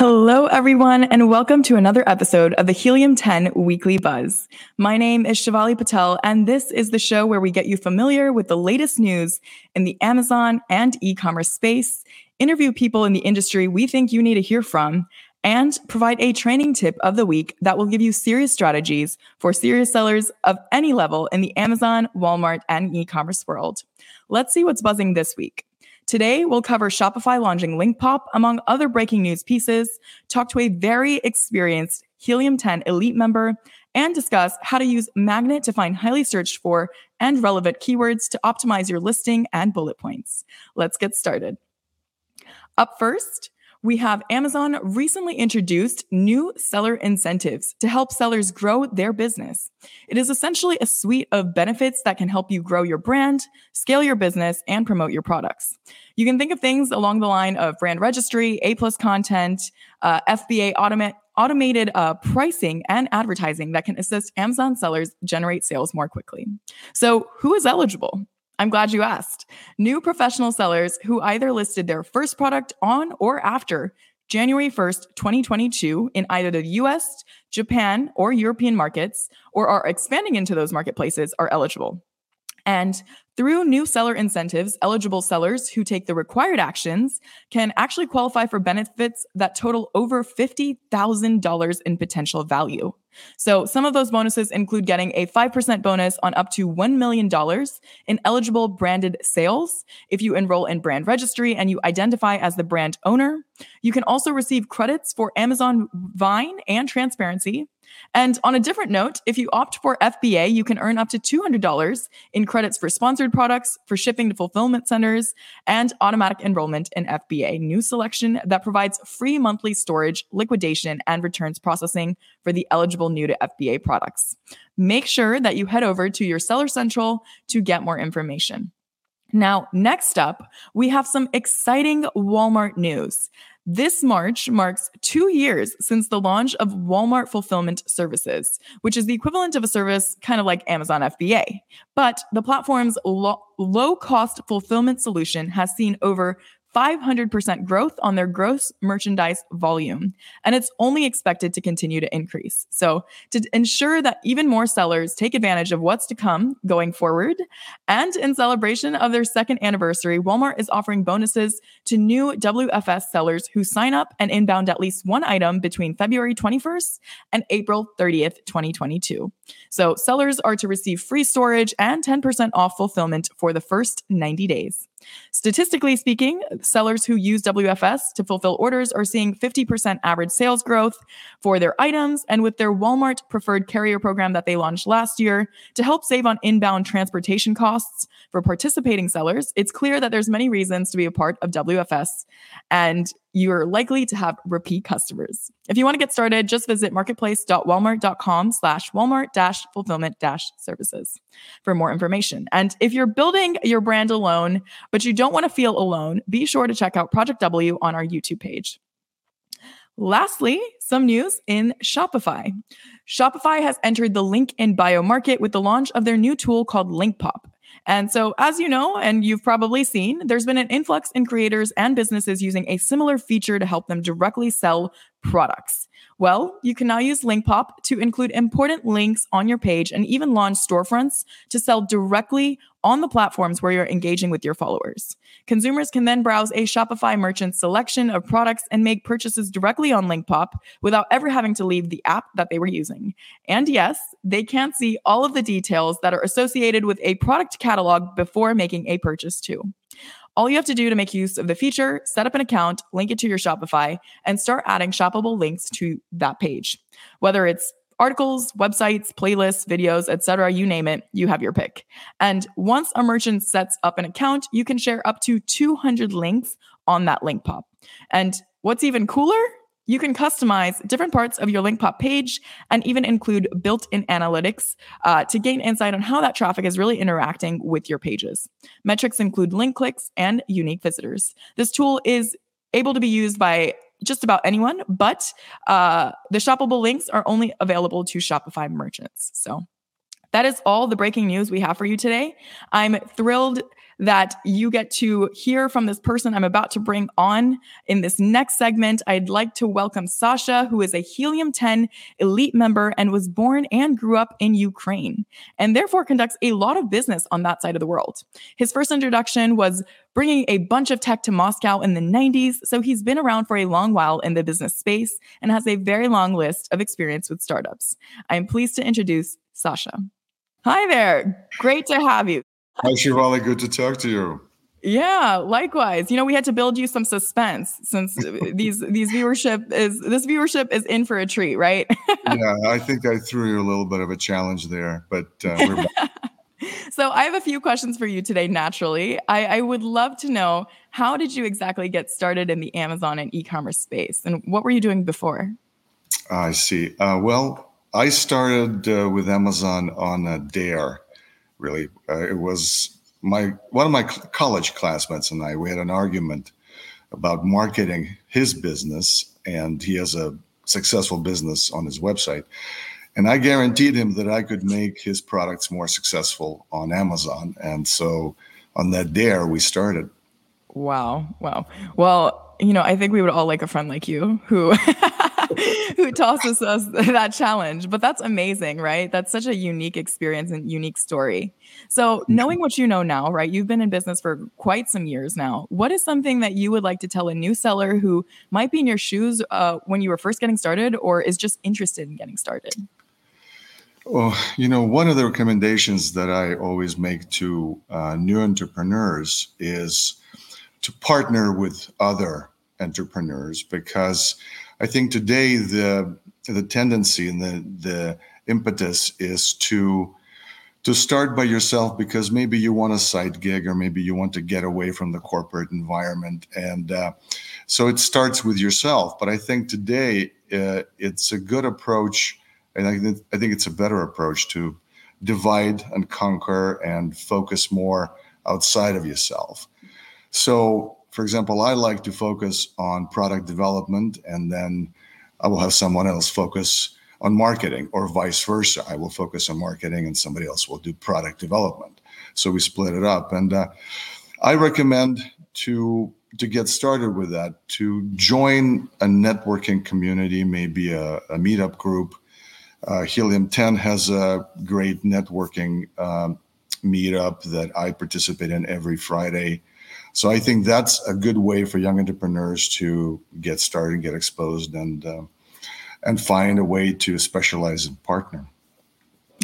Hello, everyone, and welcome to another episode of the Helium 10 Weekly Buzz. My name is Shivali Patel, and this is the show where we get you familiar with the latest news in the Amazon and e commerce space, interview people in the industry we think you need to hear from, and provide a training tip of the week that will give you serious strategies for serious sellers of any level in the Amazon, Walmart, and e commerce world. Let's see what's buzzing this week. Today, we'll cover Shopify launching LinkPop, among other breaking news pieces, talk to a very experienced Helium 10 Elite member, and discuss how to use Magnet to find highly searched for and relevant keywords to optimize your listing and bullet points. Let's get started. Up first, we have Amazon recently introduced new seller incentives to help sellers grow their business. It is essentially a suite of benefits that can help you grow your brand, scale your business, and promote your products. You can think of things along the line of brand registry, A plus content, uh, FBA automate, automated uh, pricing and advertising that can assist Amazon sellers generate sales more quickly. So, who is eligible? I'm glad you asked. New professional sellers who either listed their first product on or after January 1st, 2022, in either the US, Japan, or European markets, or are expanding into those marketplaces are eligible. And through new seller incentives, eligible sellers who take the required actions can actually qualify for benefits that total over $50,000 in potential value. So, some of those bonuses include getting a 5% bonus on up to $1 million in eligible branded sales if you enroll in brand registry and you identify as the brand owner. You can also receive credits for Amazon Vine and Transparency. And on a different note, if you opt for FBA, you can earn up to $200 in credits for sponsored products, for shipping to fulfillment centers, and automatic enrollment in FBA new selection that provides free monthly storage, liquidation, and returns processing for the eligible new to FBA products. Make sure that you head over to your Seller Central to get more information. Now, next up, we have some exciting Walmart news. This March marks two years since the launch of Walmart Fulfillment Services, which is the equivalent of a service kind of like Amazon FBA. But the platform's lo- low cost fulfillment solution has seen over 500% growth on their gross merchandise volume, and it's only expected to continue to increase. So, to ensure that even more sellers take advantage of what's to come going forward, and in celebration of their second anniversary, Walmart is offering bonuses to new WFS sellers who sign up and inbound at least one item between February 21st and April 30th, 2022. So, sellers are to receive free storage and 10% off fulfillment for the first 90 days. Statistically speaking, sellers who use WFS to fulfill orders are seeing 50% average sales growth for their items. And with their Walmart preferred carrier program that they launched last year to help save on inbound transportation costs for participating sellers, it's clear that there's many reasons to be a part of WFS. And you're likely to have repeat customers. If you want to get started, just visit marketplace.walmart.com slash walmart dash fulfillment dash services for more information. And if you're building your brand alone, but you don't want to feel alone, be sure to check out Project W on our YouTube page. Lastly, some news in Shopify. Shopify has entered the link in bio market with the launch of their new tool called LinkPop. And so, as you know, and you've probably seen, there's been an influx in creators and businesses using a similar feature to help them directly sell products. Well, you can now use LinkPop to include important links on your page and even launch storefronts to sell directly on the platforms where you're engaging with your followers. Consumers can then browse a Shopify merchant selection of products and make purchases directly on LinkPop without ever having to leave the app that they were using. And yes, they can't see all of the details that are associated with a product catalog before making a purchase, too. All you have to do to make use of the feature, set up an account, link it to your Shopify, and start adding shoppable links to that page. Whether it's articles, websites, playlists, videos, etc., you name it, you have your pick. And once a merchant sets up an account, you can share up to 200 links on that LinkPop. And what's even cooler you can customize different parts of your LinkPop page and even include built in analytics uh, to gain insight on how that traffic is really interacting with your pages. Metrics include link clicks and unique visitors. This tool is able to be used by just about anyone, but uh, the shoppable links are only available to Shopify merchants. So That is all the breaking news we have for you today. I'm thrilled that you get to hear from this person I'm about to bring on in this next segment. I'd like to welcome Sasha, who is a Helium 10 elite member and was born and grew up in Ukraine, and therefore conducts a lot of business on that side of the world. His first introduction was bringing a bunch of tech to Moscow in the 90s, so he's been around for a long while in the business space and has a very long list of experience with startups. I am pleased to introduce Sasha. Hi there. Great to have you. Hi, Shivali. Good to talk to you. Yeah, likewise. You know, we had to build you some suspense since these these viewership is this viewership is in for a treat, right? yeah, I think I threw you a little bit of a challenge there, but uh, so I have a few questions for you today. Naturally, I, I would love to know how did you exactly get started in the Amazon and e-commerce space, and what were you doing before? I see. Uh, well, I started uh, with Amazon on a dare really. Uh, it was my one of my college classmates and I. We had an argument about marketing his business, and he has a successful business on his website. And I guaranteed him that I could make his products more successful on Amazon. And so on that dare, we started. Wow. Wow. Well, you know, I think we would all like a friend like you who who tosses us that challenge. But that's amazing, right? That's such a unique experience and unique story. So, knowing what you know now, right? You've been in business for quite some years now. What is something that you would like to tell a new seller who might be in your shoes uh, when you were first getting started or is just interested in getting started? Well, you know, one of the recommendations that I always make to uh, new entrepreneurs is to partner with other entrepreneurs because I think today the the tendency and the the impetus is to to start by yourself because maybe you want a side gig or maybe you want to get away from the corporate environment. And uh, so it starts with yourself. But i think today uh, it's a good approach. And I, th- I think it's a better approach to divide and conquer and focus more outside of yourself. So for example, I like to focus on product development and then I will have someone else focus on marketing or vice versa. I will focus on marketing and somebody else will do product development. So we split it up. And uh, I recommend to to get started with that, to join a networking community, maybe a, a meetup group. Uh, Helium 10 has a great networking uh, meetup that I participate in every Friday. So I think that's a good way for young entrepreneurs to get started, get exposed, and uh, and find a way to specialize and partner.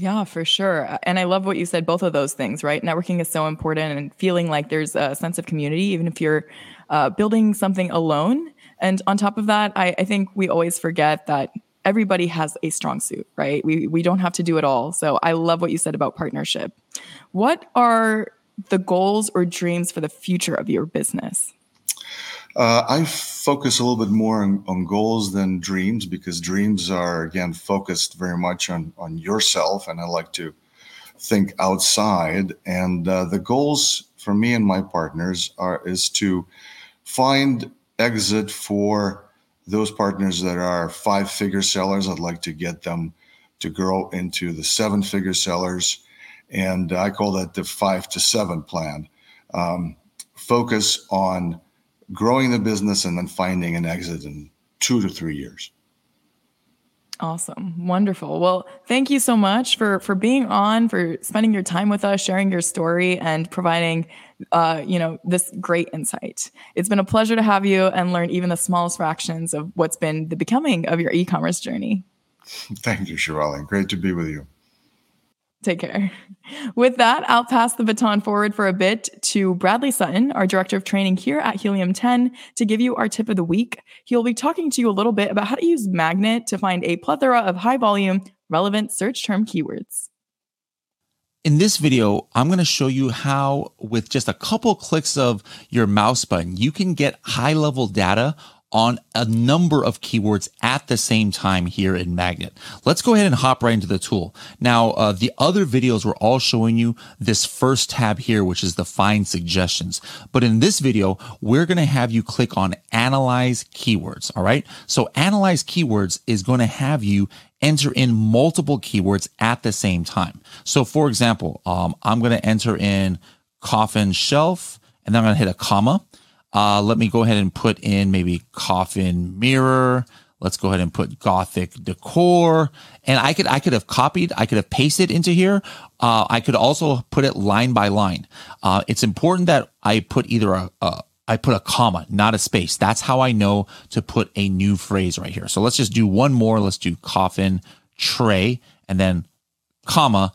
Yeah, for sure. And I love what you said, both of those things, right? Networking is so important and feeling like there's a sense of community, even if you're uh, building something alone. And on top of that, I, I think we always forget that everybody has a strong suit, right? We, we don't have to do it all. So I love what you said about partnership. What are the goals or dreams for the future of your business? Uh, I focus a little bit more on, on, goals than dreams because dreams are again focused very much on on yourself, and I like to think outside. And uh, the goals for me and my partners are is to find exit for those partners that are five figure sellers. I'd like to get them to grow into the seven figure sellers and I call that the five to seven plan. Um, focus on growing the business and then finding an exit in two to three years. Awesome. Wonderful. Well, thank you so much for for being on, for spending your time with us, sharing your story and providing uh, you know, this great insight. It's been a pleasure to have you and learn even the smallest fractions of what's been the becoming of your e-commerce journey. Thank you, Shirley. Great to be with you. Take care. With that, I'll pass the baton forward for a bit to Bradley Sutton, our director of training here at Helium 10, to give you our tip of the week. He'll be talking to you a little bit about how to use Magnet to find a plethora of high volume, relevant search term keywords. In this video, I'm going to show you how, with just a couple clicks of your mouse button, you can get high level data on a number of keywords at the same time here in Magnet. Let's go ahead and hop right into the tool. Now, uh, the other videos were all showing you this first tab here, which is the find suggestions. But in this video, we're going to have you click on analyze keywords. All right. So analyze keywords is going to have you enter in multiple keywords at the same time. So, for example, um, I'm going to enter in coffin shelf and then I'm going to hit a comma. Uh, let me go ahead and put in maybe coffin mirror. Let's go ahead and put Gothic decor. And I could, I could have copied, I could have pasted into here. Uh, I could also put it line by line. Uh, it's important that I put either a, a I put a comma, not a space. That's how I know to put a new phrase right here. So let's just do one more. Let's do coffin tray and then comma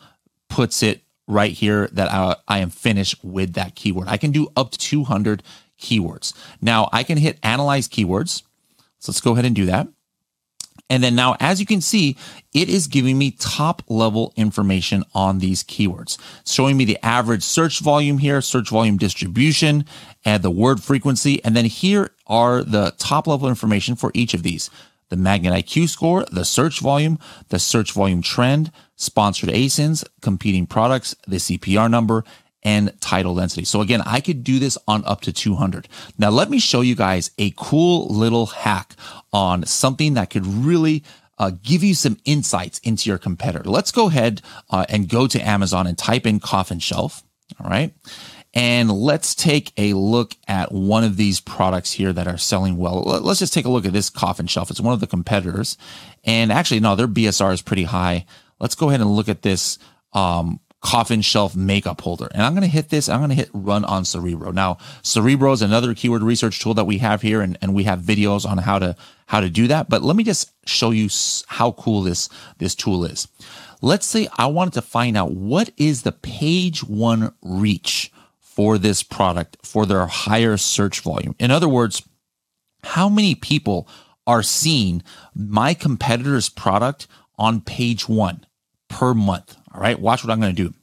puts it right here that I, I am finished with that keyword. I can do up to 200 keywords. Now I can hit analyze keywords. So let's go ahead and do that. And then now, as you can see, it is giving me top level information on these keywords, showing me the average search volume here, search volume distribution, and the word frequency. And then here are the top level information for each of these. The Magnet IQ score, the search volume, the search volume trend, sponsored ASINs, competing products, the CPR number, and title density. So again, I could do this on up to 200. Now let me show you guys a cool little hack on something that could really uh, give you some insights into your competitor. Let's go ahead uh, and go to Amazon and type in coffin shelf. All right. And let's take a look at one of these products here that are selling well. Let's just take a look at this coffin shelf. It's one of the competitors. And actually, no, their BSR is pretty high. Let's go ahead and look at this um, coffin shelf makeup holder. And I'm going to hit this. I'm going to hit run on Cerebro. Now, Cerebro is another keyword research tool that we have here, and, and we have videos on how to how to do that. But let me just show you how cool this this tool is. Let's say I wanted to find out what is the page one reach for this product for their higher search volume. In other words, how many people are seeing my competitor's product on page one per month? All right, watch what I'm going to do.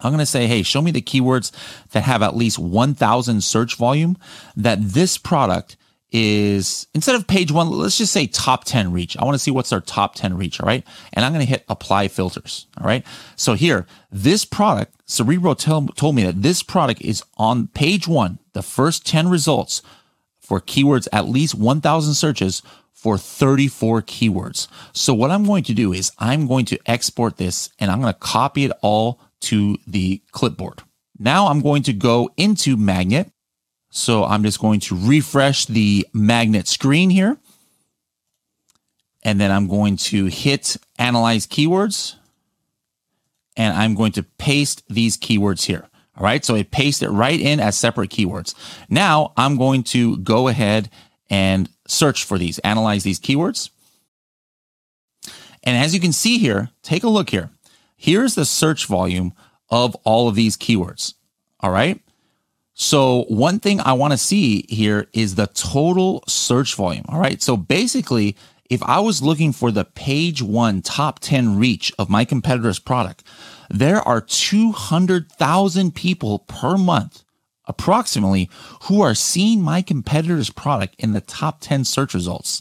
I'm going to say, hey, show me the keywords that have at least 1,000 search volume that this product is instead of page one, let's just say top 10 reach. I want to see what's our top 10 reach. All right. And I'm going to hit apply filters. All right. So here, this product, Cerebro tell, told me that this product is on page one, the first 10 results for keywords, at least 1000 searches for 34 keywords. So what I'm going to do is I'm going to export this and I'm going to copy it all to the clipboard. Now I'm going to go into Magnet. So I'm just going to refresh the Magnet screen here. And then I'm going to hit Analyze Keywords. And I'm going to paste these keywords here. All right. So I paste it right in as separate keywords. Now I'm going to go ahead and search for these, analyze these keywords. And as you can see here, take a look here. Here's the search volume of all of these keywords. All right. So one thing I want to see here is the total search volume. All right. So basically, if I was looking for the page one top 10 reach of my competitor's product, there are 200,000 people per month approximately who are seeing my competitor's product in the top 10 search results.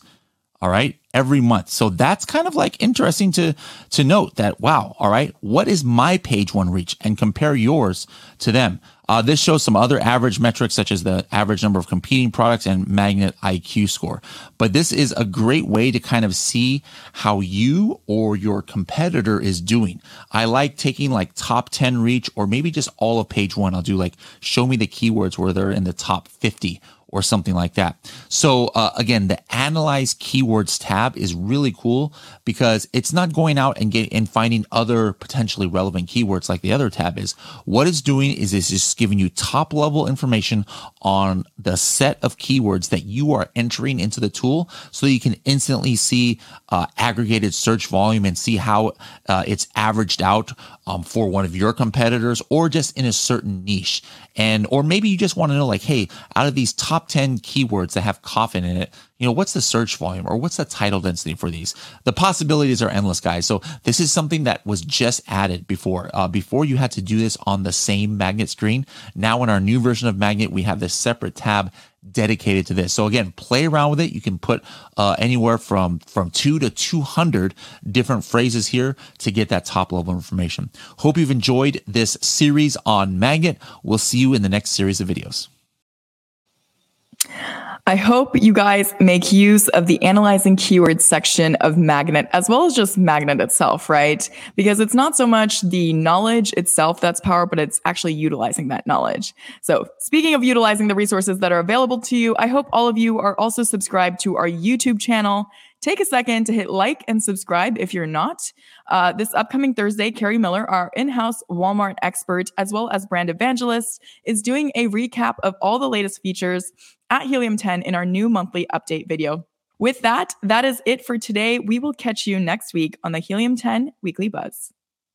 All right. Every month. So that's kind of like interesting to, to note that, wow. All right. What is my page one reach and compare yours to them? Uh, this shows some other average metrics such as the average number of competing products and magnet IQ score. But this is a great way to kind of see how you or your competitor is doing. I like taking like top 10 reach or maybe just all of page one. I'll do like show me the keywords where they're in the top 50 or something like that. So uh, again, the analyze keywords tab is really cool because it's not going out and get and finding other potentially relevant keywords like the other tab is. What it's doing is it's just giving you top level information on the set of keywords that you are entering into the tool, so you can instantly see uh, aggregated search volume and see how uh, it's averaged out um, for one of your competitors or just in a certain niche. And, or maybe you just want to know like, hey, out of these top 10 keywords that have coffin in it, you know, what's the search volume or what's the title density for these? The possibilities are endless, guys. So this is something that was just added before. Uh, before you had to do this on the same magnet screen. Now in our new version of Magnet, we have this separate tab dedicated to this. So again, play around with it. You can put uh, anywhere from from two to two hundred different phrases here to get that top level information. Hope you've enjoyed this series on Magnet. We'll see you in the next series of videos. I hope you guys make use of the analyzing keywords section of Magnet as well as just Magnet itself, right? Because it's not so much the knowledge itself that's power, but it's actually utilizing that knowledge. So, speaking of utilizing the resources that are available to you, I hope all of you are also subscribed to our YouTube channel. Take a second to hit like and subscribe if you're not. Uh, this upcoming Thursday, Carrie Miller, our in house Walmart expert, as well as brand evangelist, is doing a recap of all the latest features at Helium 10 in our new monthly update video. With that, that is it for today. We will catch you next week on the Helium 10 Weekly Buzz.